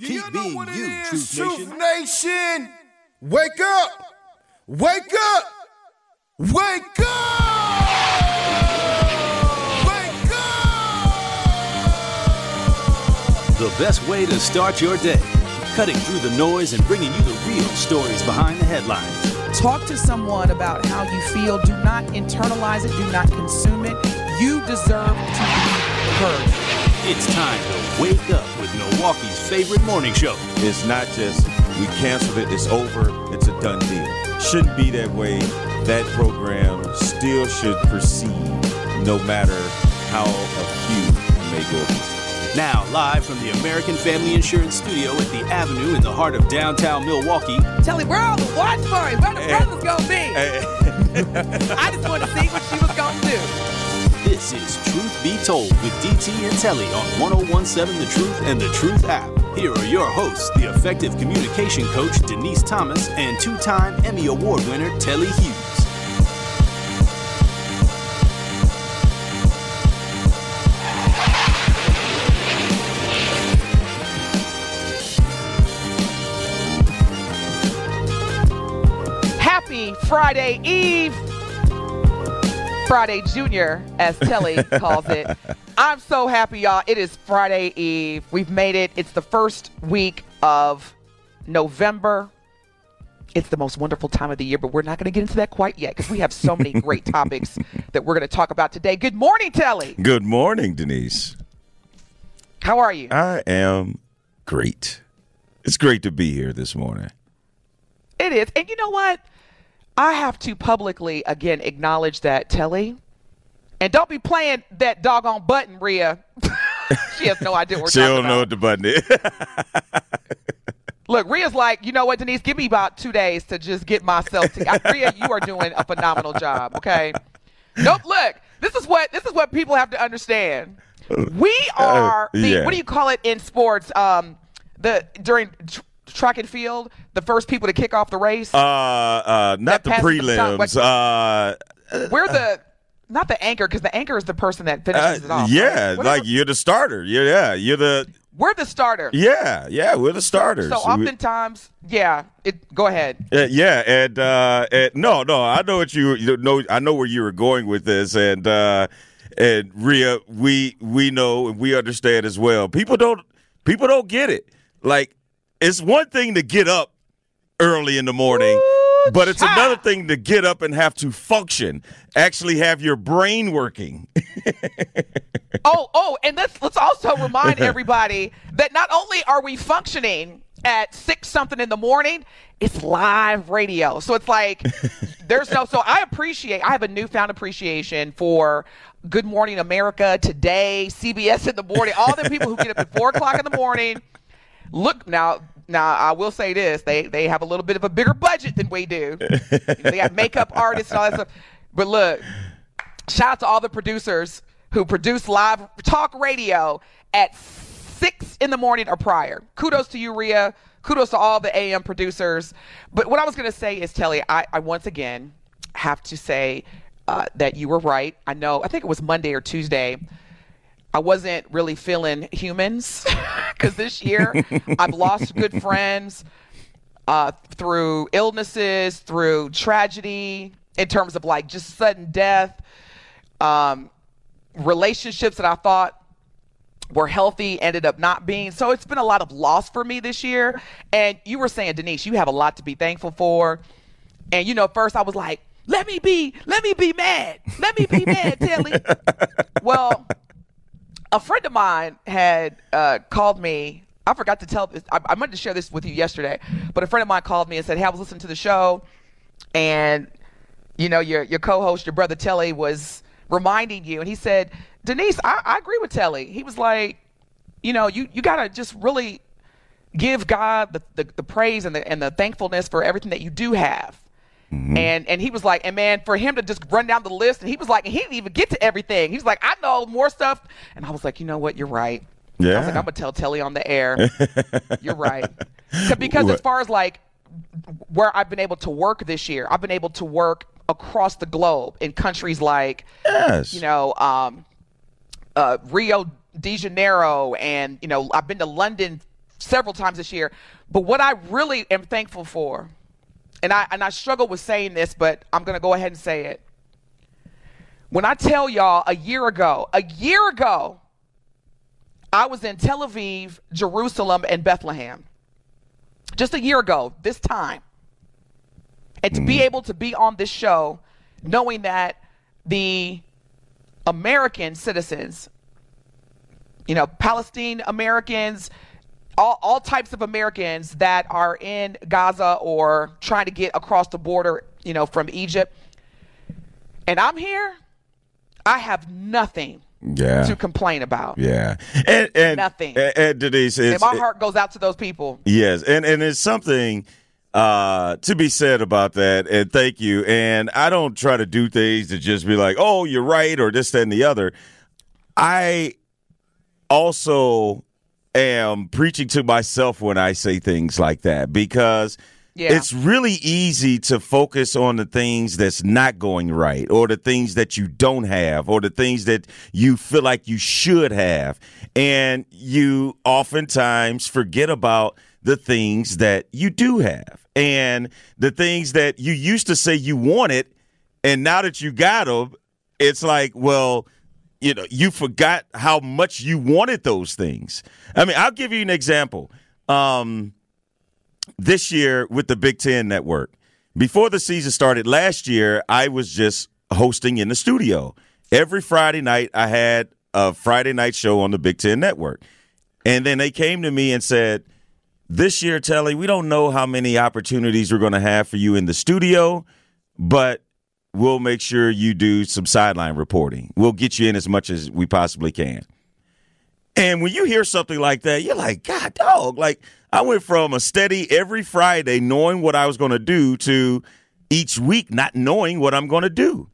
Keep you know being what it you, is, Truth Truth Nation. Nation. Wake up! Wake up! Wake up! Wake up! The best way to start your day. Cutting through the noise and bringing you the real stories behind the headlines. Talk to someone about how you feel. Do not internalize it. Do not consume it. You deserve to be heard. It's time to wake up with Milwaukee's favorite morning show. It's not just we canceled it, it's over, it's a done deal. Shouldn't be that way. That program still should proceed no matter how a few may go. Now, live from the American Family Insurance Studio at the Avenue in the heart of downtown Milwaukee, Tell him where all the watch parties, where the eh. brothers gonna be. Hey. Eh. I just want to see what she was gonna do. This is Truth Be Told with DT and Telly on 1017 The Truth and The Truth app. Here are your hosts, the effective communication coach Denise Thomas and two time Emmy Award winner Telly Hughes. Happy Friday Eve. Friday Junior, as Telly calls it. I'm so happy, y'all. It is Friday Eve. We've made it. It's the first week of November. It's the most wonderful time of the year, but we're not going to get into that quite yet because we have so many great topics that we're going to talk about today. Good morning, Telly. Good morning, Denise. How are you? I am great. It's great to be here this morning. It is. And you know what? I have to publicly again acknowledge that Telly. And don't be playing that doggone button, Rhea. she has no idea what She don't know what the button is. Look, Rhea's like, you know what, Denise? Give me about two days to just get myself together. Rhea, you are doing a phenomenal job. Okay. Nope. Look, this is what this is what people have to understand. We are the yeah. what do you call it in sports? Um, the during track and field, the first people to kick off the race. uh, uh, not the passes the prelims. Uh, We're the not the anchor because the anchor is the person that uh, finishes it off. yeah, right? Like you're the starter. You're, yeah, you're the. we're the starter. Yeah, yeah, we're the starters. So We- oftentimes, yeah. It go ahead. Uh, yeah, and, uh, and no, no, I know what you, you know. I know where you were going with this, and uh, and Rhea, we we know and we understand as well. People don't people don't get it. Like it's one thing to get up early in the morning, Ooh, but it's child. another thing to get up and have to function, actually have your brain working. Oh, oh, and let's let's also remind everybody that not only are we functioning at six something in the morning, it's live radio. So it's like there's no. So I appreciate. I have a newfound appreciation for Good Morning America today, CBS in the morning, all the people who get up at four o'clock in the morning. Look now. Now I will say this: they they have a little bit of a bigger budget than we do. they got makeup artists and all that stuff. But look, shout out to all the producers who produce live talk radio at six in the morning or prior. Kudos to you, Rhea. Kudos to all the AM producers. But what I was going to say is, Telly, I, I once again have to say uh, that you were right. I know, I think it was Monday or Tuesday. I wasn't really feeling humans because this year I've lost good friends uh, through illnesses, through tragedy, in terms of like just sudden death, um, relationships that I thought were healthy ended up not being. So it's been a lot of loss for me this year. And you were saying, Denise, you have a lot to be thankful for. And you know, first I was like, let me be, let me be mad. Let me be mad, Telly. well, a friend of mine had uh, called me. I forgot to tell. I, I meant to share this with you yesterday, but a friend of mine called me and said, "Hey, I was listening to the show, and you know, your your co-host, your brother Telly, was reminding you, and he said, Denise, I, I agree with Telly. He was like, you know, you you gotta just really give God the, the, the praise and the and the thankfulness for everything that you do have. And and he was like, and man, for him to just run down the list, and he was like, and he didn't even get to everything. He was like, I know more stuff, and I was like, you know what, you're right. I Yeah. was like, I'm gonna tell Telly on the air. you're right. Because as far as like where I've been able to work this year, I've been able to work across the globe in countries like Yes. you know, um, uh, Rio de Janeiro, and you know, I've been to London several times this year. But what I really am thankful for, and I and I struggle with saying this, but I'm going to go ahead and say it. When I tell y'all a year ago, a year ago, I was in Tel Aviv, Jerusalem, and Bethlehem. Just a year ago, this time. And to be mm-hmm. able to be on this show, knowing that the American citizens, you know, Palestine Americans, all, all types of Americans that are in Gaza or trying to get across the border, you know, from Egypt. And I'm here, I have nothing Yeah. to complain about. Yeah. And, and Nothing. And, and Denise, And my heart goes out to those people. Yes, and and it's something uh to be said about that and thank you and i don't try to do things to just be like oh you're right or this that and the other i also am preaching to myself when i say things like that because Yeah. it's really easy to focus on the things that's not going right or the things that you don't have or the things that you feel like you should have. And you oftentimes forget about the things that you do have and the things that you used to say you wanted. And now that you got them, it's like, well, you know, you forgot how much you wanted those things. I mean, I'll give you an example. Um, this year with the Big Ten Network. Before the season started last year, I was just hosting in the studio. Every Friday night, I had a Friday night show on the Big Ten Network. And then they came to me and said, This year, Telly, we don't know how many opportunities we're going to have for you in the studio, but we'll make sure you do some sideline reporting. We'll get you in as much as we possibly can. And when you hear something like that, you're like, God, dog. Like, I went from a steady every Friday knowing what I was going to do to each week not knowing what I'm going to do.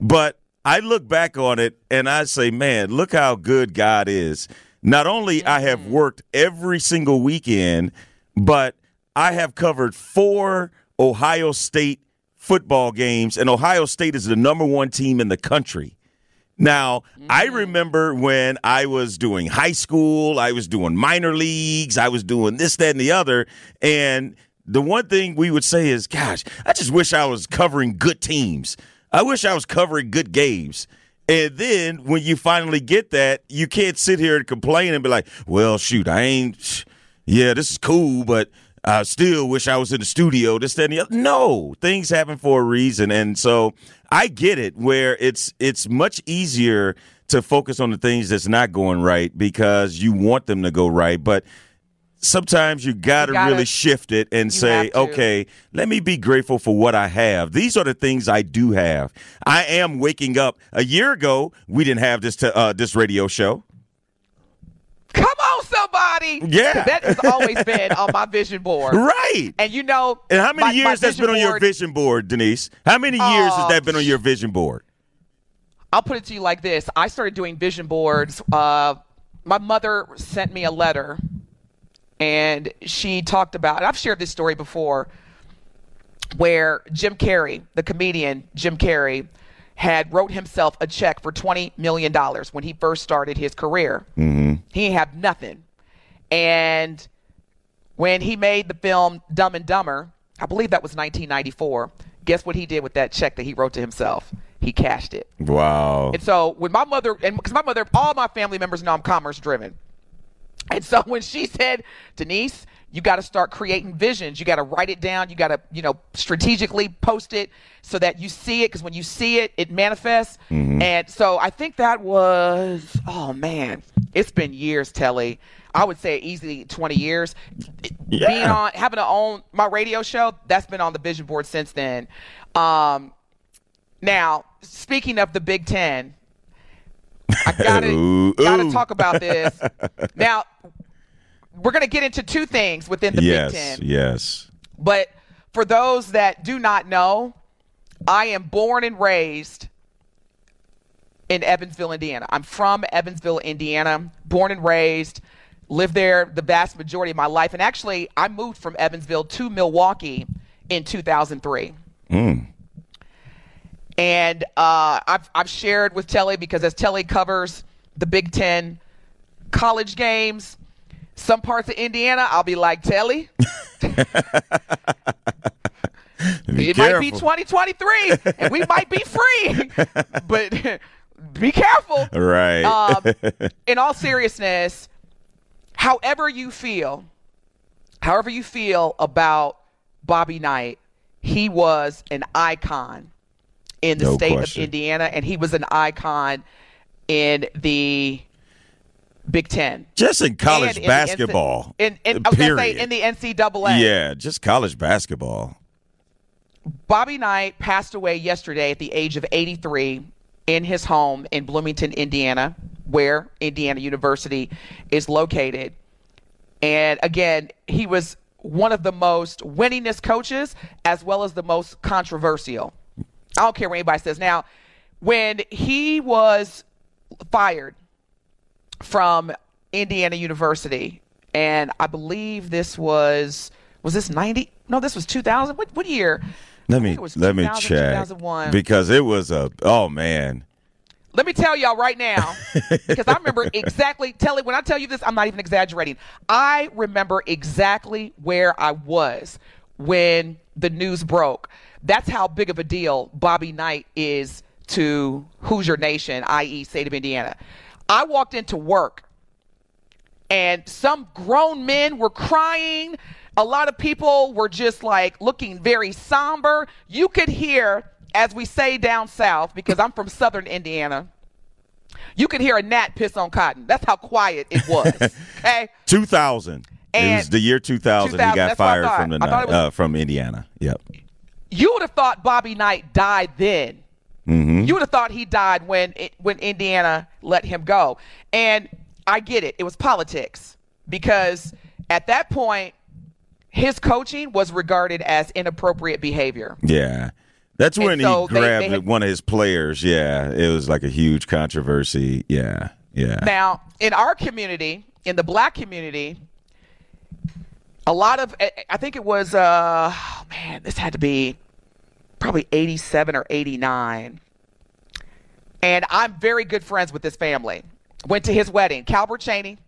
But I look back on it and I say, man, look how good God is. Not only I have mm-hmm. worked every single weekend, but I have covered four Ohio State football games, and Ohio State is the number one team in the country. Now, I mm-hmm. remember when I was doing high school, I was doing minor leagues, I was doing this, that, and the other. And the one thing we would say is, gosh, I just wish I was covering good teams. I wish I was covering good games. And then when you finally get that, you can't sit here and complain and be like, well, shoot, I ain't, yeah, this is cool, but I still wish I was in the studio, this, that, and the other. No, things happen for a reason. And so I get it where it's it's much easier to focus on the things that's not going right because you want them to go right. But sometimes you gotta, You gotta- really shift it and say, okay, let me be grateful for what I have. These are the things I do have. I am waking up. A year ago, we didn't have this to, uh, this radio show. Come on, Yeah. That has always been on my vision board. Right. And you know, And how many my- my that's been on your vision board, Denise? How many years has that been on your vision board? I'll put it to you like this: I started doing vision boards. Uh, my mother sent me a letter, and she talked about. And I've shared this story before, where Jim Carrey, the comedian Jim Carrey, had wrote himself a check for twenty million dollars when he first started his career. Mm-hmm. He didn't nothing, and when he made the film Dumb and Dumber, I believe that was 1994. Guess what he did with that check that he wrote to himself? He cashed it. Wow. And so when my mother, and because my mother, all my family members know I'm commerce driven. And so when she said, Denise, you got to start creating visions. You got to write it down. You got to, you know, strategically post it so that you see it. Because when you see it, it manifests. And so I think that was, oh man, it's been years, Telly. I would say easily 20 years. Yeah. Being on, having to own my radio show, that's been on the vision board since then. Um, now, speaking of the Big Ten, I gotta Ooh, gotta ooh. talk about this. now, we're gonna get into two things within the yes. Big Ten. Yes. But for those that do not know, I am born and raised in Evansville, Indiana. I'm from Evansville, Indiana, born and raised, lived there the vast majority of my life. And actually, I moved from Evansville to Milwaukee in 2003. And uh, I've, I've shared with Telly because as Telly covers the Big Ten college games, Some parts of Indiana, I'll be like Telly. Be it careful. might be 2023, and we might be free, but be careful. Right. Um, in all seriousness, however you feel, however you feel about Bobby Knight, he was an icon in the No state question. of Indiana, and he was an icon in the Big Ten. just in college And in the NCAA. In, in, I was gonna say in the NCAA. yeah, just college basketball. Bobby Knight passed away yesterday at the age of 83 in his home in Bloomington, Indiana, where Indiana University is located. And again, he was one of the most winningest coaches as well as the most controversial. I don't care what anybody says. Now, when he was fired from Indiana University, and I believe this was was this 90? No, this was 2000. What, what year? Let me was let me check 2001. because it was a oh man. Let me tell y'all right now, because I remember exactly. Tell it when I tell you this, I'm not even exaggerating. I remember exactly where I was when the news broke. That's how big of a deal Bobby Knight is to Hoosier Nation, i.e., state of Indiana. I walked into work and some grown men were crying. A lot of people were just like looking very somber. You could hear, as we say down south, because I'm from southern Indiana, you could hear a gnat piss on cotton. That's how quiet it was. Okay. Two thousand. It was the year two thousand. He got that's what I fired from the uh, from Indiana. Yep. You would have thought Bobby Knight died then. Mm-hmm. You would have thought he died when it, when Indiana let him go. And I get it. It was politics because at that point his coaching was regarded as inappropriate behavior. Yeah. That's when so he grabbed they had- one of his players. Yeah, it was like a huge controversy. Yeah, yeah. Now, in our community, in the black community, a lot of I- I think it was uh oh man, this had to be probably 87 or 89. And I'm very good friends with this family. Went to his wedding. Calbert Cheaney.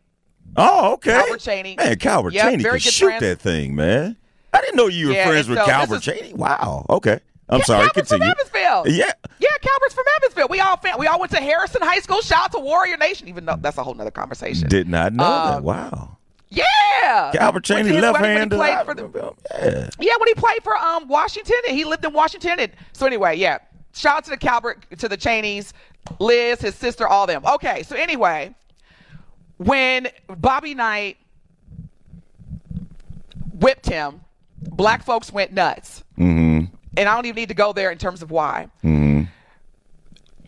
oh, okay. Calbert Cheaney. Man, Calbert Yep, Cheaney very could shoot friends. that thing, man. I didn't know you were Yeah, friends with so Calbert is- Cheaney. Wow. Okay. I'm Yeah, sorry. Calbert's Continue. from Evansville. Yeah. Yeah, Calbert's from Evansville. We all we all went to Harrison High School. Shout out to Warrior Nation, even though that's a whole nother conversation. Did not know that. Um, Wow. Yeah. Cheaney, left wedding when he handed. played for the- Yeah. Yeah, when he played for um Washington and he lived in Washington. And so anyway, yeah. Shout out to the Calvert, to the Cheaneys, Liz, his sister, all them. Okay, so anyway, when Bobby Knight whipped him, black folks went nuts. Mm-hmm. And I don't even need to go there in terms of why. Mm-hmm.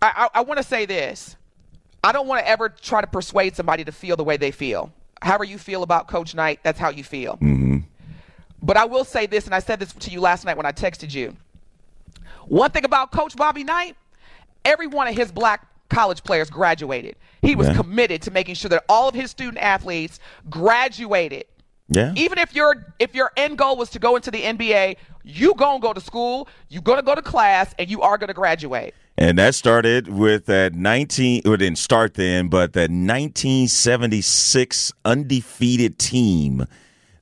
I, I, I want to say this. I don't want to ever try to persuade somebody to feel the way they feel. However you feel about Coach Knight, that's how you feel. Mm-hmm. But I will say this, and I said this to you last night when I texted you. One thing about Coach Bobby Knight, every one of his black college players graduated. He was Yeah. committed to making sure that all of his student athletes graduated. Yeah. Even if your if your end goal was to go into the NBA, you gonna go to school, you gonna go to class, and you are gonna graduate. And that started with that 19, it didn't start then, but that 1976 undefeated team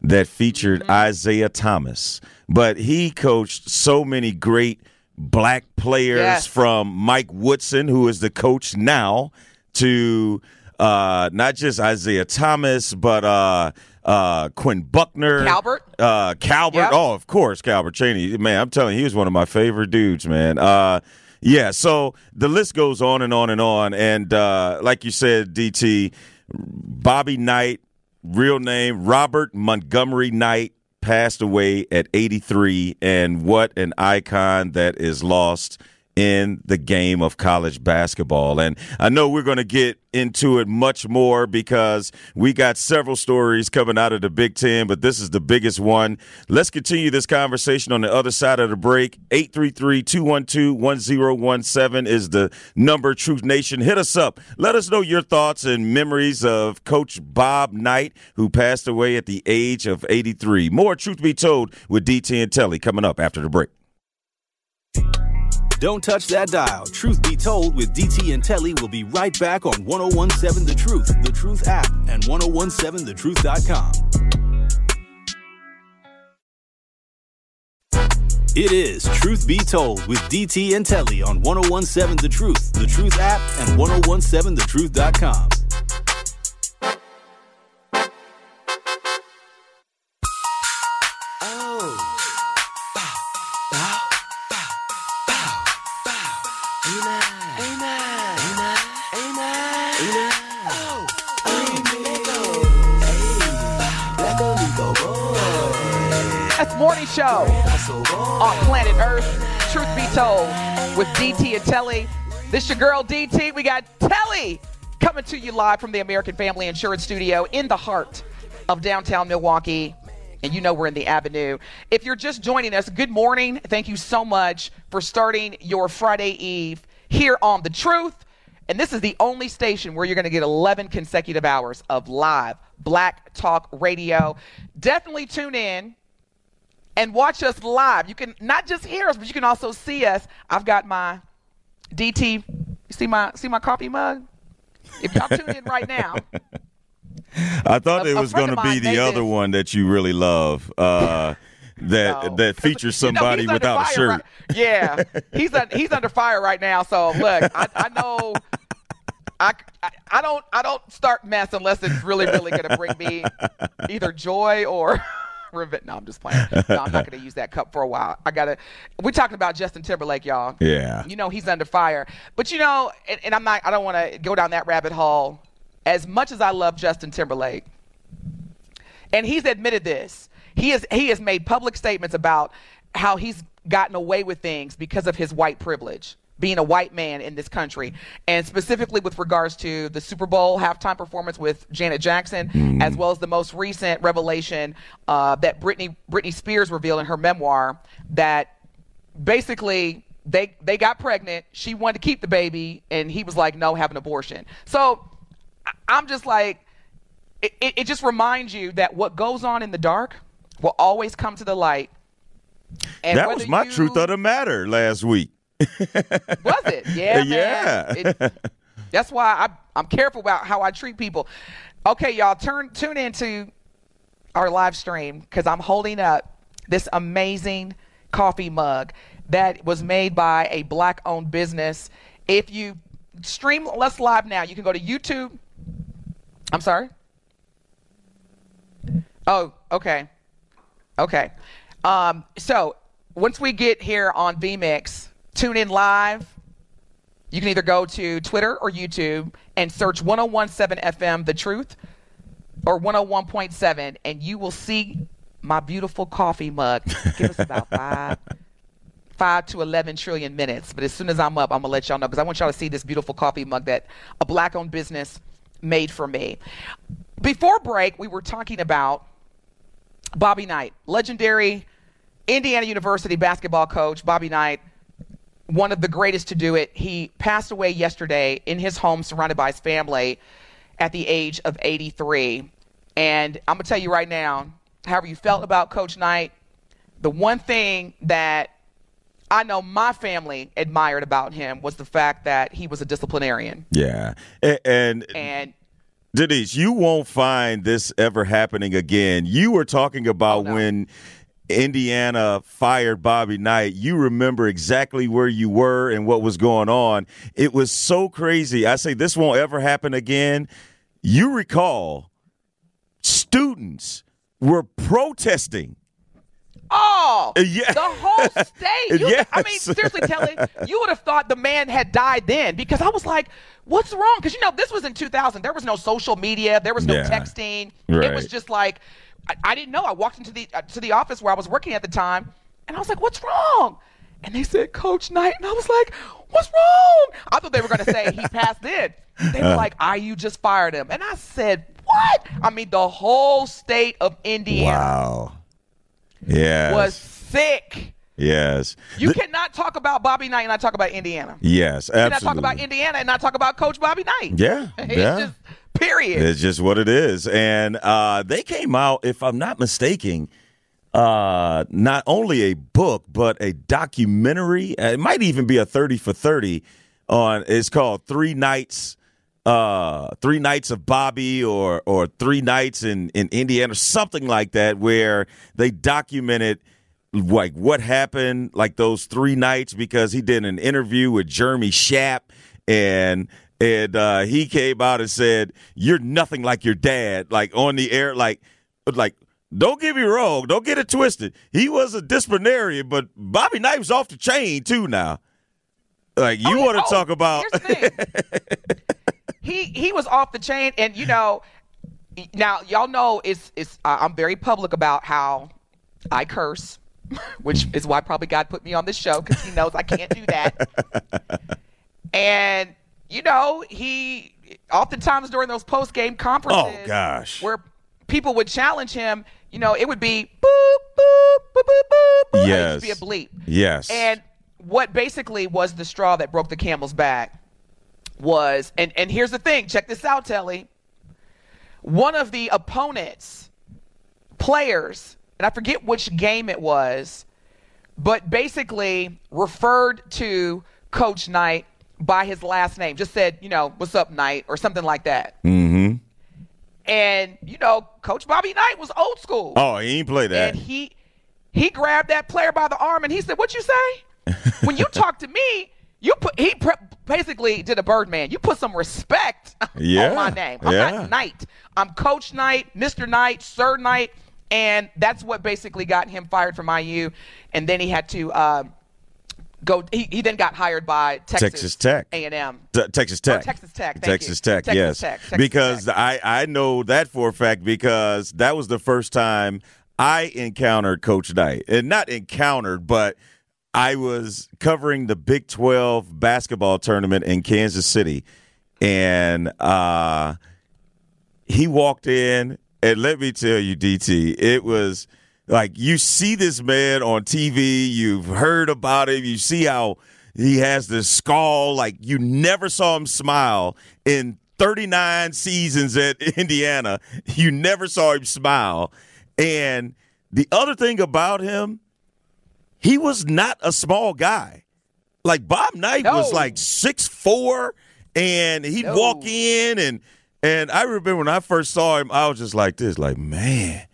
that featured Mm-hmm. Isaiah Thomas. But he coached so many great black players Yes. from Mike Woodson, who is the coach now, to uh, not just Isaiah Thomas, but uh, uh, Quinn Buckner. Calvert. Uh, Calvert. Yep. Oh, of course, Calvert Cheaney. Man, I'm telling you, he was one of my favorite dudes, man. Uh, yeah, so the list goes on and on and on. And uh, like you said, DT, Bobby Knight, real name Robert Montgomery Knight, passed away at 83. And what an icon that is lost in the game of college basketball. And I know we're going to get into it much more because we got several stories coming out of the Big Ten, but this is the biggest one. Let's continue this conversation on the other side of the break. 833 212 1017 is the number, Truth Nation. Hit us up. Let us know your thoughts and memories of Coach Bob Knight, who passed away at the age of 83. More Truth Be Told with DT and Telly coming up after the break. Don't touch that dial. Truth Be Told with DT and Telly we'll be right back on 1017 The Truth, The Truth app, and 1017thetruth.com. It is Truth Be Told with DT and Telly on 1017 The Truth, The Truth app, and 1017thetruth.com. show on planet Earth. Truth be told, with DT and Telly. This your girl DT. We got Telly coming to you live from the American Family Insurance Studio in the heart of downtown Milwaukee. And you know we're in the Avenue. If you're just joining us, good morning. Thank you so much for starting your Friday Eve here on The Truth. And this is the only station where you're going to get 11 consecutive hours of live black talk radio. Definitely tune in and watch us live. You can not just hear us, but you can also see us. I've got my DT. You see my see my coffee mug? If y'all tune in right now, I thought A- it was going to be the other this. one that you really love. Uh, that No. that features You know, somebody without a shirt. right- yeah, he's un, he's under fire right now. So look, I, I know. I, I, I don't I don't start mess unless it's really really going to bring me either joy or revenge. No, I'm just playing. No, I'm not going to use that cup for a while. I gotta. We're talking about Justin Timberlake, y'all. Yeah. You know he's under fire, but you know, and, and I'm not. I don't want to go down that rabbit hole. As much as I love Justin Timberlake, and he's admitted this. He has he has made public statements about how he's gotten away with things because of his white privilege, being a white man in this country, and specifically with regards to the Super Bowl halftime performance with Janet Jackson, as well as the most recent revelation uh, that Britney Britney Spears revealed in her memoir that basically they they got pregnant. She wanted to keep the baby, and he was like, "No, have an abortion." So I'm just like, it, it, it just reminds you that what goes on in the dark will always come to the light. And That was my you- truth of the matter last week. Was it? Yeah, man. Yeah. It- that's why I, I'm careful about how I treat people. Okay, y'all, turn tune into our live stream because I'm holding up this amazing coffee mug that was made by a black-owned business. If you stream Let's Live now, you can go to YouTube. I'm sorry. Oh, okay. Okay. Um, so once we get here on VMix, tune in live. You can either go to Twitter or YouTube and search 1017 FM The Truth or 101.7, and you will see my beautiful coffee mug. Give us about five, five to 11 trillion minutes. But as soon as I'm up, I'm going to let y'all know because I want y'all to see this beautiful coffee mug that a black owned business made for me. Before break, we were talking about Bobby Knight, legendary Indiana University basketball coach, Bobby Knight, one of the greatest to do it. He passed away yesterday in his home, surrounded by his family, at the age of 83. And I'm going to tell you right now, however you felt about Coach Knight, the one thing that I know my family admired about him was the fact that he was a disciplinarian. Yeah. A- And, And Denise, you won't find this ever happening again. You were talking about Oh, no. when Indiana fired Bobby Knight. You remember exactly where you were and what was going on. It was so crazy. I say this won't ever happen again. You recall students were protesting. Oh, Uh, yeah. the whole state. You, I mean, seriously, Kelly, you would have thought the man had died then because I was like, what's wrong? Because, you know, this was in 2000. There was no social media, there was no Yeah. texting. It was just like, I, I didn't know. I walked into the uh, to the office where I was working at the time, and I was like, what's wrong? And they said, Coach Knight. And I was like, what's wrong? I thought they were going to say he passed then. They Uh. were like, IU just fired him. And I said, what? I mean, the whole state of Indiana Wow. Yes. was sick. yes. You Th- cannot talk about Bobby Knight and not talk about Indiana. yes, You cannot absolutely. talk about Indiana and not talk about Coach Bobby Knight. Yeah, yeah. just period. It's just what it is. And uh, they came out, if I'm not mistaken, uh, not only a book but a documentary. Uh, It might even be a thirty for thirty. On it's called Three Nights, uh, Three Nights of Bobby, or or Three Nights in in Indiana, something like that, where they documented like what happened like those three nights because he did an interview with Jeremy Schaap and and uh, he came out and said you're nothing like your dad like on the air like like don't get me wrong don't get it twisted he was a disciplinarian but Bobby Knight was off the chain too now like you Oh, want to Oh, talk about here's the thing. he he was off the chain, and you know, now y'all know it's it's. Uh, I'm very public about how I curse, which is why probably God put me on this show because He knows I can't do that. and you know, he oftentimes during those post game oh, conferences, Oh, gosh. where people would challenge him, you know, it would be boop boop boop boop boop. boop. It would Yes. be a bleep. yes And what basically was the straw that broke the camel's back was, and, and here's the thing check this out, Telly. One of the opponents, players, and I forget which game it was, but basically referred to Coach Knight by his last name. Just said, you know, what's up, Knight, or something like that. mm-hmm. And, you know, Coach Bobby Knight was old school. oh he ain't play that And he he grabbed that player by the arm and he said, "What you say? when you talk to me, you put he pre- basically did a Birdman. You put some respect Yeah, on my name. I'm yeah. not Knight. I'm Coach Knight, Mr. Knight, Sir Knight, and that's what basically got him fired from IU. And then he had to." Uh, Go. He, he then got hired by Texas, Texas Tech. A and M. T- Texas Tech. Oh, Texas Tech, Texas. Tech. Texas yes. Tech, Texas because Tech. I I know that for a fact because that was the first time I encountered Coach Knight, and not encountered, but I was covering the Big Twelve basketball tournament in Kansas City, and uh, he walked in, and let me tell you, DT, it was like you see this man on TV, you've heard about him, you see how he has this skull, like you never saw him smile in 39 seasons at Indiana. You never saw him smile. And the other thing about him, he was not a small guy. Like Bob Knight was like six four, and he'd No. walk in and and I remember when I first saw him, I was just like this, like man,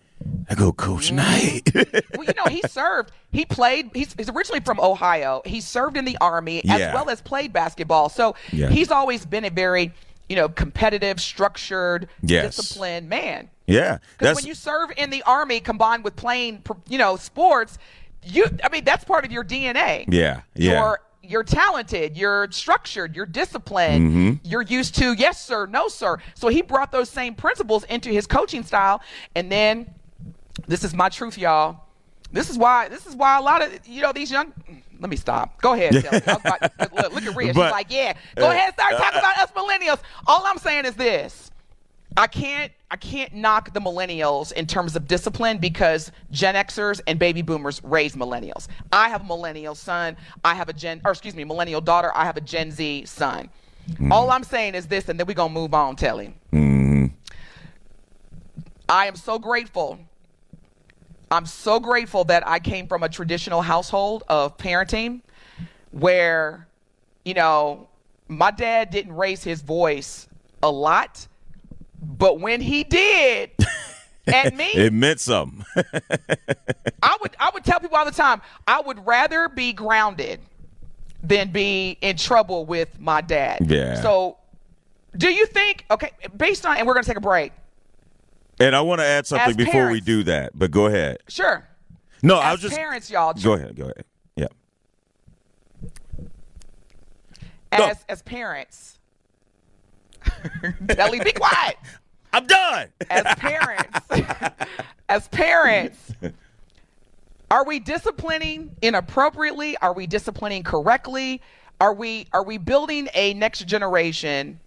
I go Coach Knight. well, you know, he served. He played. He's, he's originally from Ohio. He served in the army as Yeah. well as played basketball. So Yeah. he's always been a very, you know, competitive, structured, Yes. disciplined man. yeah, Because when you serve in the army combined with playing, you know, sports, you. I mean, that's part of your DNA. yeah, yeah. You're you're talented, you're structured, you're disciplined, Mm-hmm. you're used to yes sir, no sir. So he brought those same principles into his coaching style, and then this is my truth, y'all. This is why. This is why a lot of you know these young. Let me stop. Go ahead. About- look, look at Rhea. She's like, yeah. Go uh, ahead. Start uh, talking about us millennials. All I'm saying is this. I can't I can't knock the millennials in terms of discipline because Gen Xers and baby boomers raise millennials. I have a millennial son. I have a Gen or excuse me, millennial daughter. I have a Gen Z son. All I'm saying is this, and then we're gonna move on, Telly. I am so grateful. I'm so grateful that I came from a traditional household of parenting where, you know, my dad didn't raise his voice a lot, but when he did, at me, it meant something. I would I would tell people all the time, I would rather be grounded than be in trouble with my dad. Yeah. So do you think okay, based on and we're gonna take a break. And I want to add something As before we do that, but go ahead. Sure. No, I As was just parents, y'all go ahead. Go ahead. Yeah. As as parents. Ellie, be quiet. I'm done. As parents, as parents, are we disciplining inappropriately? Are we disciplining correctly? Are we are we building a next generation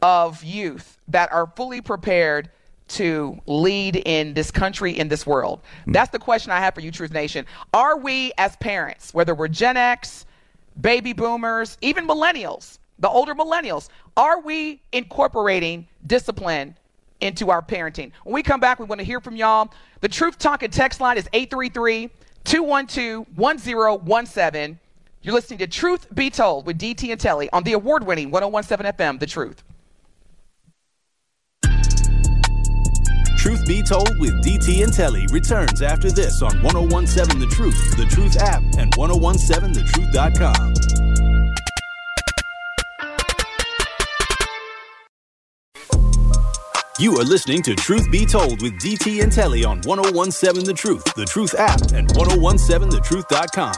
of youth that are fully prepared to lead in this country, in this world? Hmm. That's the question I have for you, Truth Nation. Are we, as parents, whether we're Gen X, baby boomers, even millennials, the older millennials, are we incorporating discipline into our parenting. When we come back, we want to hear from y'all. The Truth Talking text line is 833 212 1017. You're listening to Truth Be Told with DT and Telly on the award winning 1017 FM, The Truth. Truth Be Told with DT and Telly returns after this on 1017 The Truth, The Truth app, and 1017thetruth.com. You are listening to Truth Be Told with DT and Telly on 1017 The Truth, The Truth app, and 1017thetruth.com.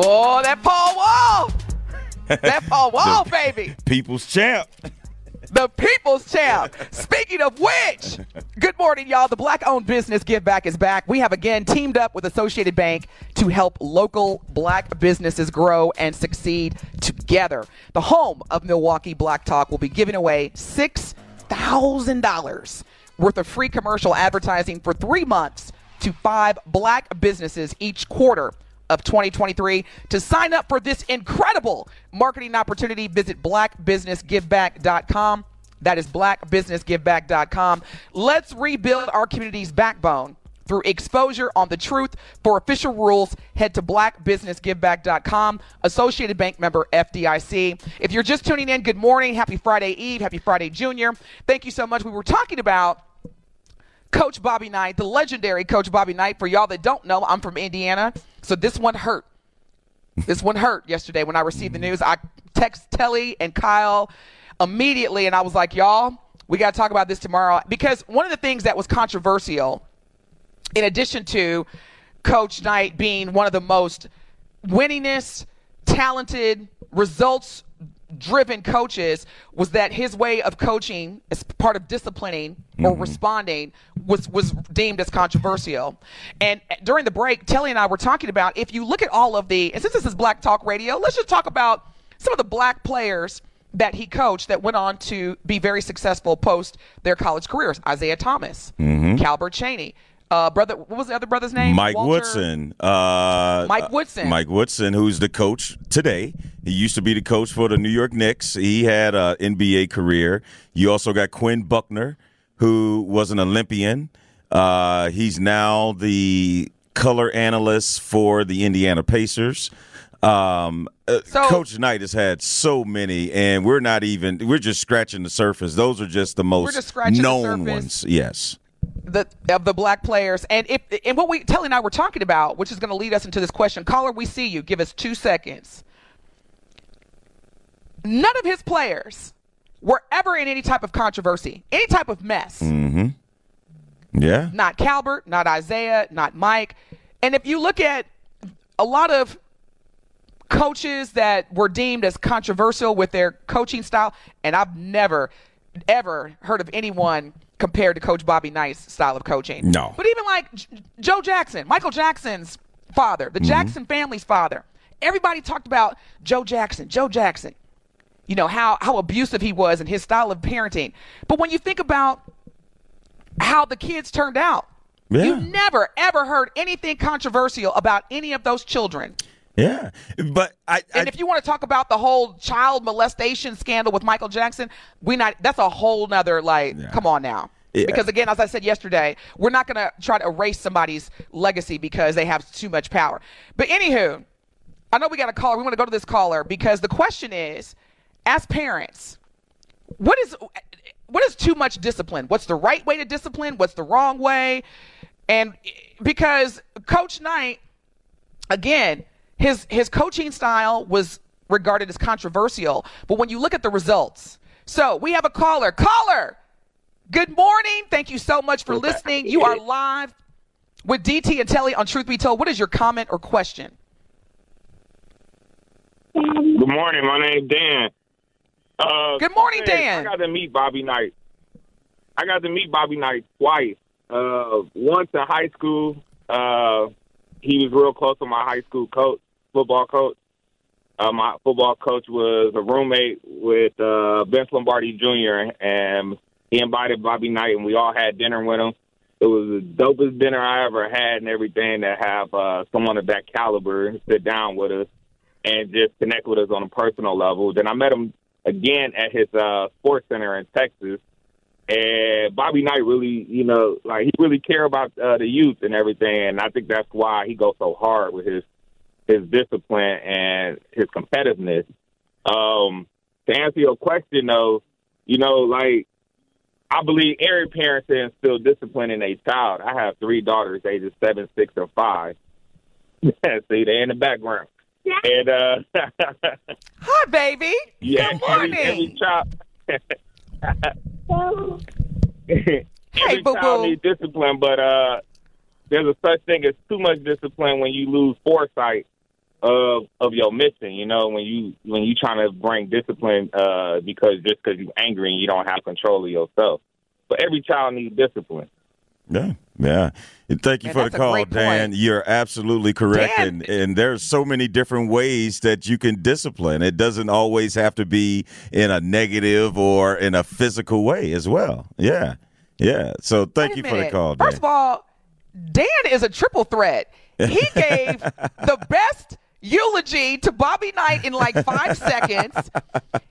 Boy, that Paul Wall. That Paul Wall, baby. People's champ. the people's champ. Speaking of which, good morning, y'all. The black owned business Give Back is back. We have again teamed up with Associated Bank to help local black businesses grow and succeed together. The home of Milwaukee Black Talk will be giving away $6,000 worth of free commercial advertising for three months to five black businesses each quarter of 2023. To sign up for this incredible marketing opportunity, visit blackbusinessgiveback.com. That is blackbusinessgiveback.com. Let's rebuild our community's backbone through exposure on the truth. For official rules, head to blackbusinessgiveback.com. Associated Bank member FDIC. If you're just tuning in, good morning. Happy Friday Eve. Happy Friday Junior. Thank you so much. We were talking about Coach Bobby Knight, the legendary Coach Bobby Knight. For y'all that don't know, I'm from Indiana, so this one hurt. This one hurt yesterday when I received the mm-hmm. news. I text Telly and Kyle immediately, and I was like, y'all, we got to talk about this tomorrow. Because one of the things that was controversial, in addition to Coach Knight being one of the most winningest, talented, results driven coaches was that his way of coaching as part of disciplining or mm-hmm. responding was was deemed as controversial. And during the break, Telly and I were talking about if you look at all of the and since this is Black Talk Radio, let's just talk about some of the black players that he coached that went on to be very successful post their college careers. Isaiah Thomas, mm-hmm. Calbert Cheaney, uh, brother, what was the other brother's name? Mike Walter, Woodson. Uh, Mike Woodson. Mike Woodson, who's the coach today. He used to be the coach for the New York Knicks. He had an NBA career. You also got Quinn Buckner, who was an Olympian. Uh, he's now the color analyst for the Indiana Pacers. Um, uh, so, Coach Knight has had so many, and we're not even, we're just scratching the surface. Those are just the most known ones. Yes the of the black players and if and what we Telly and I were talking about, which is going to lead us into this question. Caller, we see you. Give us two seconds. None of his players were ever in any type of controversy, any type of mess. Mm-hmm. Yeah. Not Calbert, not Isaiah, not Mike. And if you look at a lot of coaches that were deemed as controversial with their coaching style, and I've never ever heard of anyone compared to Coach Bobby Knight's style of coaching. No. But even like J- Joe Jackson, Michael Jackson's father, the mm-hmm. Jackson family's father, everybody talked about Joe Jackson, Joe Jackson. You know, how, how abusive he was and his style of parenting. But when you think about how the kids turned out, yeah. you never, ever heard anything controversial about any of those children. Yeah, but I. And I, if you want to talk about the whole child molestation scandal with Michael Jackson, we not. That's a whole nother like. Yeah. Come on now. Yeah. Because again, as I said yesterday, we're not going to try to erase somebody's legacy because they have too much power. But anywho, I know we got a caller. We want to go to this caller because the question is, as parents, what is what is too much discipline? What's the right way to discipline? What's the wrong way? And because Coach Knight, again, his his coaching style was regarded as controversial, but when you look at the results, so we have a caller. Caller, good morning. Thank you so much for listening. You are live with DT and Telly on Truth Be Told. What is your comment or question? Good morning. My name's Dan. Uh, good morning, Dan. I got to meet Bobby Knight. I got to meet Bobby Knight twice. Uh, once in high school. Uh, he was real close to my high school coach football coach. Uh, my football coach was a roommate with uh, Vince Lombardi Jr. and he invited Bobby Knight, and we all had dinner with him. It was the dopest dinner I ever had, and everything to have uh, someone of that caliber sit down with us and just connect with us on a personal level. Then I met him again at his uh, sports center in Texas, and Bobby Knight really, you know, like he really care about uh, the youth and everything, and I think that's why he goes so hard with his his discipline and his competitiveness. Um, to answer your question, though, you know, like I believe every parent should instill discipline in a child. I have three daughters, ages seven, six, and five. See, they're in the background. And uh Hi, baby. yeah, Good morning. every child every boo-boo. child needs discipline, but uh there's a such thing as too much discipline when you lose foresight of of your mission. You know, when you when you trying to bring discipline uh because just because you're angry and you don't have control of yourself. But every child needs discipline. Yeah, yeah. And thank you Man, for the call, Dan. point. You're absolutely correct, Dan- and and there's so many different ways that you can discipline. It doesn't always have to be in a negative or in a physical way as well. Yeah, yeah. So thank Wait a you for the minute. call, Dan. First of all, Dan is a triple threat. He gave the best eulogy to Bobby Knight in like five seconds.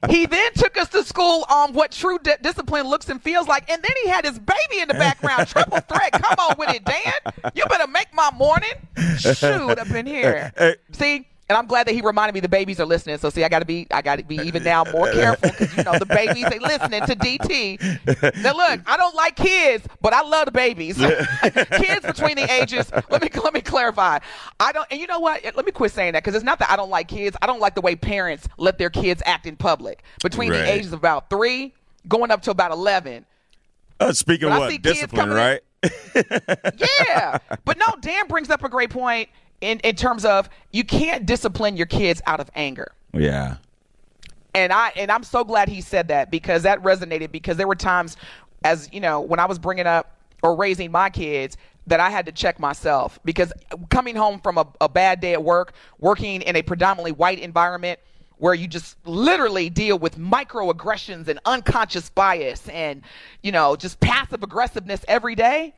He then took us to school on what true di- discipline looks and feels like, and then he had his baby in the background. Triple threat. Come on with it, Dan. You better make my morning. Shoot up in here. See. And I'm glad that he reminded me the babies are listening. So see, I got to be, I got to be even now more careful because you know the babies they listening to DT. Now look, I don't like kids, but I love the babies. kids between the ages. Let me let me clarify. I don't, and you know what? Let me quit saying that because it's not that I don't like kids. I don't like the way parents let their kids act in public between Right. the ages of about three going up to about eleven. Uh, speaking of what, discipline, coming in- right? Yeah. but no, Dan brings up a great point in, in terms of you can't discipline your kids out of anger. yeah. And I and I'm so glad he said that because that resonated because there were times as you know when I was bringing up or raising my kids that I had to check myself because coming home from a, a bad day at work, working in a predominantly white environment where you just literally deal with microaggressions and unconscious bias and you know just passive aggressiveness every day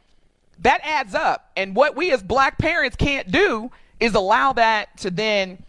that adds up. And what we as black parents can't do is allow that to then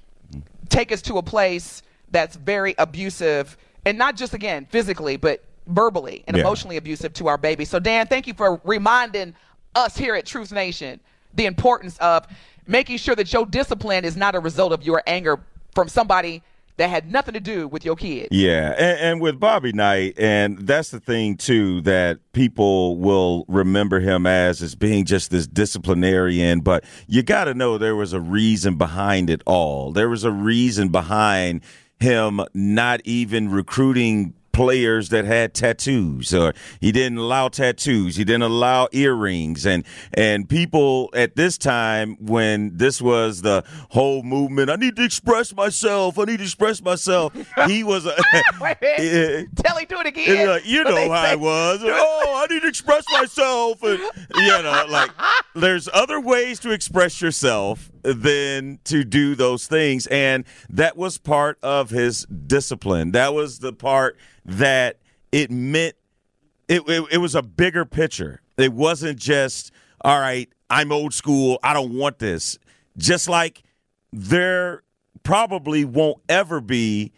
take us to a place that's very abusive and not just again physically, but verbally and Yeah. emotionally abusive to our baby. So Dan, thank you for reminding us here at Truth Nation the importance of making sure that your discipline is not a result of your anger from somebody that had nothing to do with your kid. Yeah, and, and with Bobby Knight, and that's the thing too that people will remember him as as being just this disciplinarian. But you got to know there was a reason behind it all. There was a reason behind him not even recruiting players that had tattoos or he didn't allow tattoos he didn't allow earrings and and people at this time when this was the whole movement i need to express myself i need to express myself he was a Wait a minute. Yeah. Tell him do it again. you know how say. I was. Oh, I need to express myself. And, you know, like, there's other ways to express yourself than to do those things. And that was part of his discipline. That was the part that it meant it, it, it was a bigger picture. It wasn't just, all right, I'm old school. I don't want this. Just like there probably won't ever be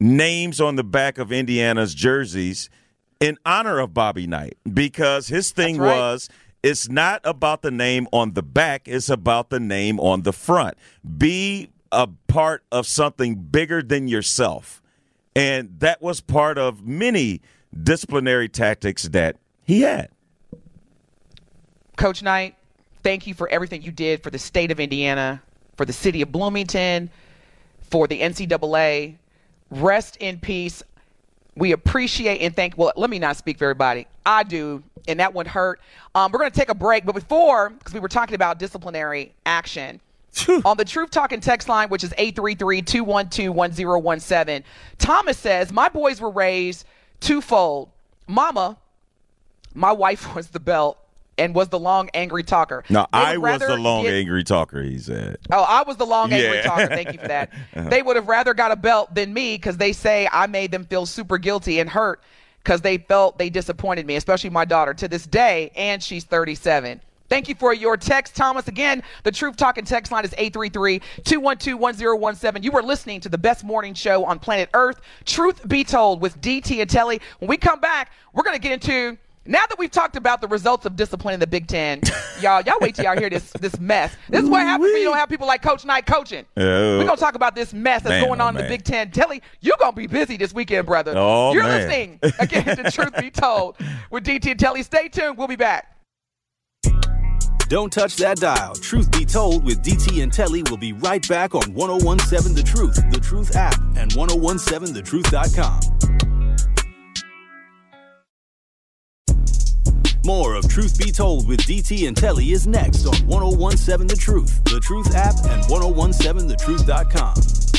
names on the back of Indiana's jerseys in honor of Bobby Knight because his thing right. was it's not about the name on the back, it's about the name on the front. Be a part of something bigger than yourself. And that was part of many disciplinary tactics that he had. Coach Knight, thank you for everything you did for the state of Indiana, for the city of Bloomington, for the NCAA. Rest in peace. We appreciate and thank. Well, let me not speak for everybody. I do, and that would hurt. Um, we're going to take a break, but before, because we were talking about disciplinary action. On the Truth Talking text line, which is 833-212-1017, Thomas says, My boys were raised twofold. Mama, my wife was the belt and was the long angry talker. No, I was the long get- angry talker. He said. Oh, I was the long angry talker. Thank you for that. Uh-huh. They would have rather got a belt than me because they say I made them feel super guilty and hurt because they felt they disappointed me, especially my daughter to this day, and she's 37. Thank you for your text, Thomas. Again, the Truth Talking text line is 833-212-1017. You are listening to the best morning show on planet Earth, Truth Be Told with DT and Telly. When we come back, we're going to get into now that we've talked about the results of discipline in the Big Ten, y'all, y'all wait till y'all hear this this mess. This is what happens when you don't have people like Coach Knight coaching. Yeah. We're gonna talk about this mess that's Man, going oh, on in the. Big Ten. Telly, you're gonna be busy this weekend, brother. Oh, you're man. listening again to Truth Be Told with DT and Telly. Stay tuned. We'll be back. Don't touch that dial. Truth be told, with DT and Telly, we'll be right back on 1017 The Truth, The Truth app, and 1017thetruth.com. More of Truth Be Told with DT and Telly is next on 1017 The Truth, The Truth app, and 1017thetruth.com.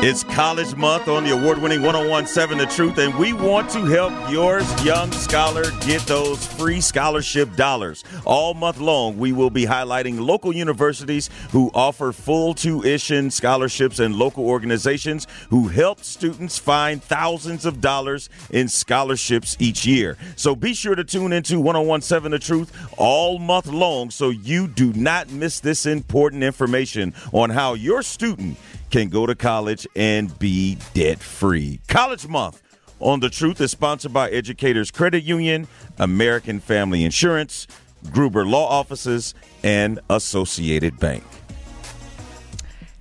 It's College Month on the award winning 1017 The Truth, and we want to help your young scholar get those free scholarship dollars. All month long, we will be highlighting local universities who offer full tuition scholarships and local organizations who help students find thousands of dollars in scholarships each year. So be sure to tune into 1017 The Truth all month long so you do not miss this important information on how your student can go to college and be debt free. College Month on The Truth is sponsored by Educators Credit Union, American Family Insurance, Gruber Law Offices, and Associated Bank.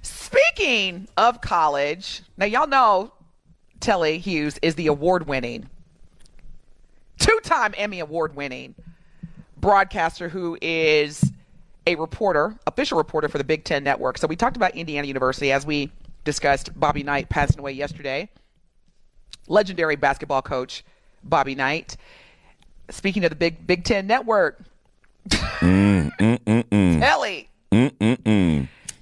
Speaking of college, now y'all know Telly Hughes is the award winning, two time Emmy award winning broadcaster who is a reporter, official reporter for the Big Ten Network. So we talked about Indiana University as we discussed. Bobby Knight passing away yesterday. Legendary basketball coach Bobby Knight. Speaking of the Big Big Ten Network, mm, mm, mm, Telly.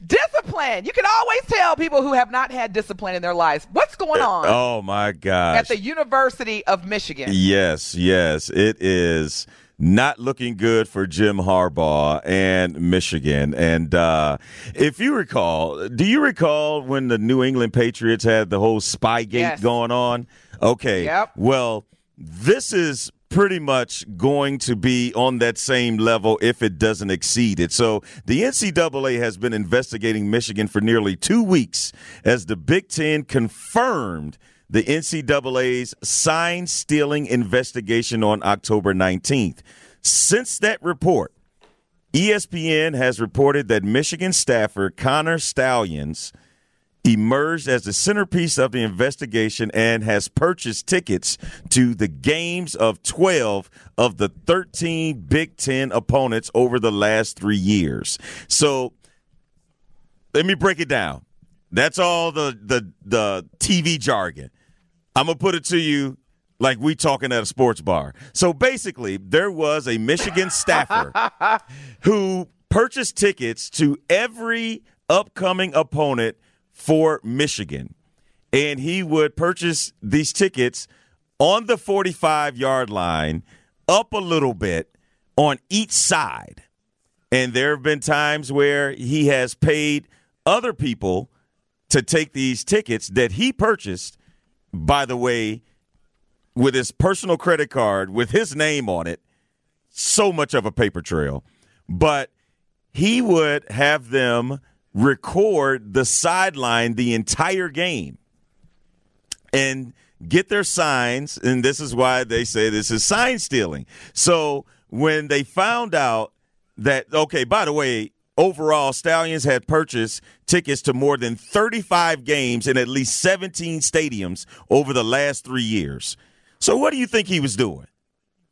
Discipline. You can always tell people who have not had discipline in their lives. What's going eh, on Oh my gosh. at the University of Michigan? Yes, yes. It is not looking good for Jim Harbaugh and Michigan. And uh, if you recall, do you recall when the New England Patriots had the whole Spygate Yes. going on? Okay. Yep. Well, this is pretty much going to be on that same level if it doesn't exceed it. So the NCAA has been investigating Michigan for nearly two weeks as the Big Ten confirmed the NCAA's sign stealing investigation on October 19th. Since that report, ESPN has reported that Michigan staffer Connor Stalions emerged as the centerpiece of the investigation and has purchased tickets to the games of 12 of the 13 Big Ten opponents over the last three years. So let me break it down. That's all the the the TV jargon. I'm gonna put it to you like we talking at a sports bar. So basically, there was a Michigan staffer who purchased tickets to every upcoming opponent for Michigan. And he would purchase these tickets on the 45 yard line, up a little bit on each side. And there have been times where he has paid other people to take these tickets that he purchased, by the way, with his personal credit card with his name on it. So much of a paper trail. But he would have them record the sideline the entire game and get their signs. And this is why they say this is sign stealing. So when they found out that, okay, by the way, overall, Stalions had purchased tickets to more than 35 games in at least 17 stadiums over the last three years. So what do you think he was doing?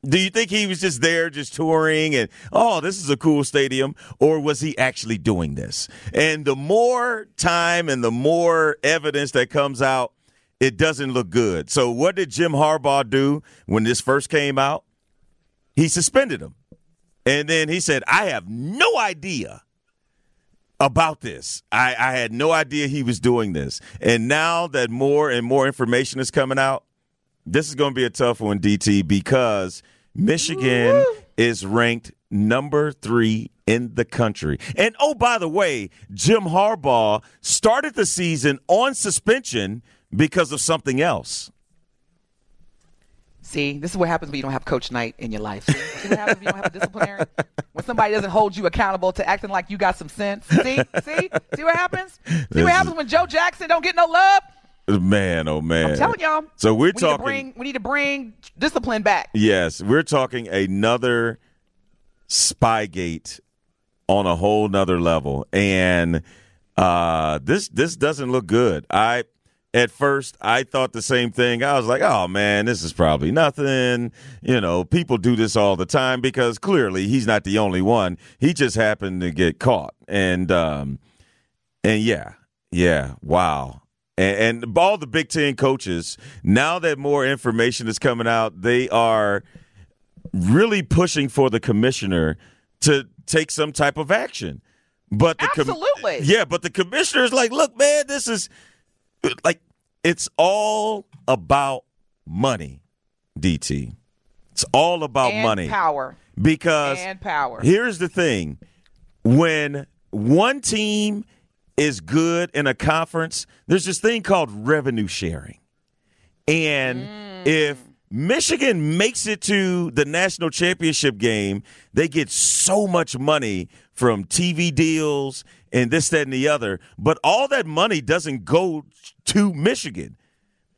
Do you think he was just there, just touring and, oh, this is a cool stadium? Or was he actually doing this? And the more time and the more evidence that comes out, it doesn't look good. So what did Jim Harbaugh do when this first came out? He suspended him. And then he said, I have no idea about this. I, I had no idea he was doing this. And now that more and more information is coming out, this is going to be a tough one, DT, because Michigan Woo! is ranked number three in the country. And oh, by the way, Jim Harbaugh started the season on suspension because of something else. See, this is what happens when you don't have Coach Knight in your life. See, see what happens when you don't have a disciplinary? When somebody doesn't hold you accountable to acting like you got some sense. See, see, see what happens? See this what happens when Joe Jackson don't get no love? Man, oh man! I'm telling y'all. So we're we talking. Need bring, we need to bring discipline back. Yes, we're talking another Spygate on a whole nother level, and uh, this this doesn't look good. I at first I thought the same thing. I was like, "Oh man, this is probably nothing." You know, people do this all the time because clearly he's not the only one. He just happened to get caught, and um, and yeah, yeah, wow. And, and all the Big Ten coaches, now that more information is coming out, they are really pushing for the commissioner to take some type of action. But the absolutely, com- yeah, but the commissioner is like, "Look, man, this is." Like it's all about money, DT. It's all about and money. Power. Because and power. Here's the thing. When one team is good in a conference, there's this thing called revenue sharing. And mm. if Michigan makes it to the national championship game, they get so much money from TV deals and this, that, and the other. But all that money doesn't go to Michigan.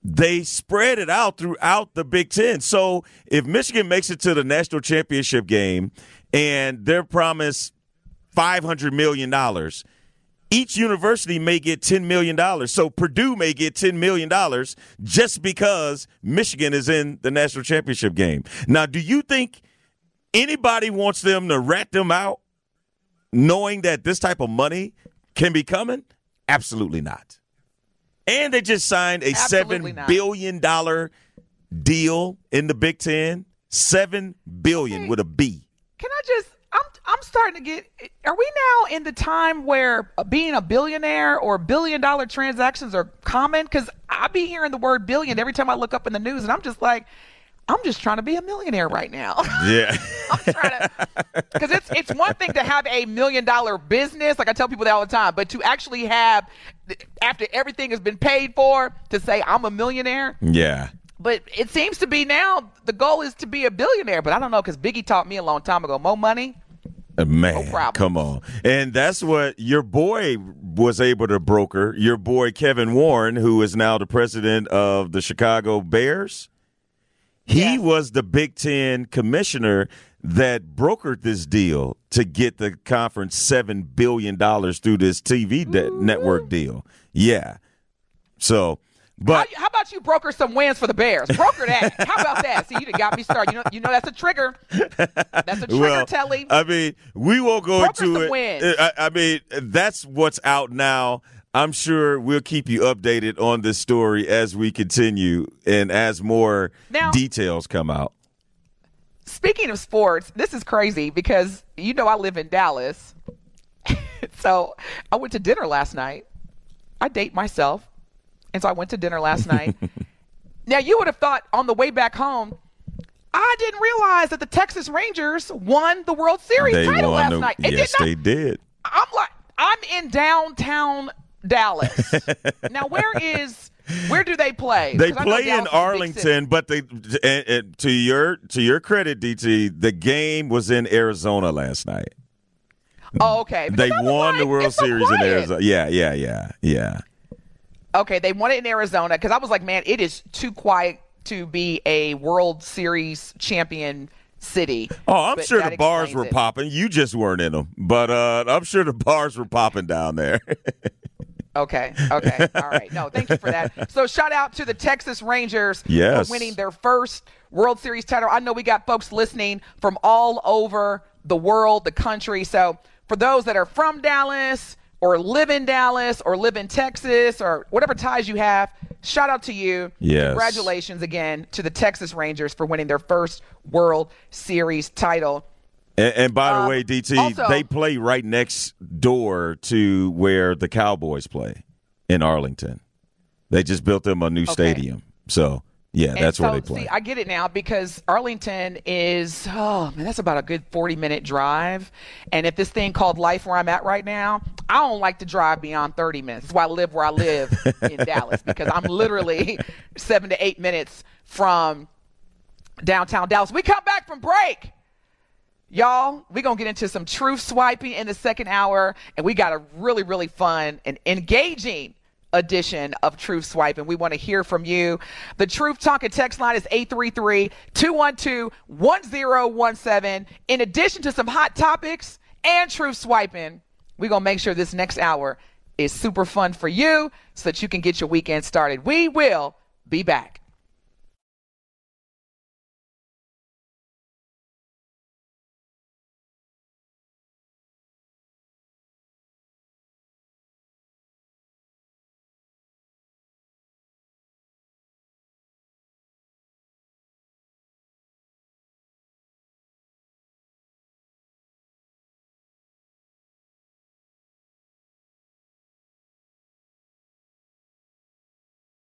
They spread it out throughout the Big Ten. So if Michigan makes it to the national championship game and they're promised $500 million, each university may get $10 million. So Purdue may get $10 million just because Michigan is in the national championship game. Now, do you think anybody wants them to rat them out knowing that this type of money can be coming? Absolutely not. And they just signed a Absolutely seven billion dollar deal in the Big Ten. Seven billion okay. with a B. Can I just? I'm I'm starting to get. Are we now in the time where being a billionaire or billion dollar transactions are common? Because I be hearing the word billion every time I look up in the news, and I'm just like, I'm just trying to be a millionaire right now. Yeah. I'm trying to because it's it's one thing to have a million dollar business, like I tell people that all the time, but to actually have after everything has been paid for, to say I'm a millionaire. Yeah. But it seems to be now the goal is to be a billionaire. But I don't know because Biggie taught me a long time ago: more money, uh, Man, no come on. And that's what your boy was able to broker. Your boy Kevin Warren, who is now the president of the Chicago Bears. He yes. was the Big Ten commissioner that brokered this deal to get the conference seven billion dollars through this TV de- mm-hmm. network deal. Yeah. So, but how, how, about you broker some wins for the Bears? Broker that. how about that? See, you got me started. You know, you know that's a trigger. That's a trigger, well, Telly. I mean, we won't go broker into it. Wins. I, I mean, that's what's out now. I'm sure we'll keep you updated on this story as we continue and as more now, details come out. Speaking of sports, this is crazy because you know I live in Dallas. so I went to dinner last night. I date myself. And so I went to dinner last night. now you would have thought on the way back home, I didn't realize that the Texas Rangers won the World Series they title last the, night. It yes, did not, they did. I'm like, I'm in downtown Dallas. now, where is where do they play? They play in Arlington, but they and, and to your to your credit, DT, the game was in Arizona last night. Oh, okay. Because they won like, the World Series in Arizona. Yeah, yeah, yeah, yeah. Okay, they won it in Arizona because I was like, man, it is too quiet to be a World Series champion city. Oh, I'm sure the bars were it. popping. You just weren't in them, but uh, I'm sure the bars were popping down there. Okay. Okay. All right. No, thank you for that. So shout out to the Texas Rangers yes. for winning their first World Series title. I know we got folks listening from all over the world, the country. So for those that are from Dallas or live in Dallas or live in Texas or whatever ties you have, shout out to you. Yes. Congratulations again to the Texas Rangers for winning their first World Series title. And, and by the Um, way, DT, also- they play right next door to where the Cowboys play in Arlington. They just built them a new stadium. So, yeah, And that's so, where they play. See, I get it now because Arlington is, oh man, that's about a good 40 minute drive. And if this thing called life where I'm at right now, I don't like to drive beyond 30 minutes. That's why I live where I live in Dallas because I'm literally seven to eight minutes from downtown Dallas. We come back from break. Y'all, we're going to get into some truth swiping in the second hour, and we got a really, really fun and engaging edition of Truth Swiping. We want to hear from you. The Truth Talking text line is 833 212 1017. In addition to some hot topics and Truth Swiping, we're going to make sure this next hour is super fun for you so that you can get your weekend started. We will be back.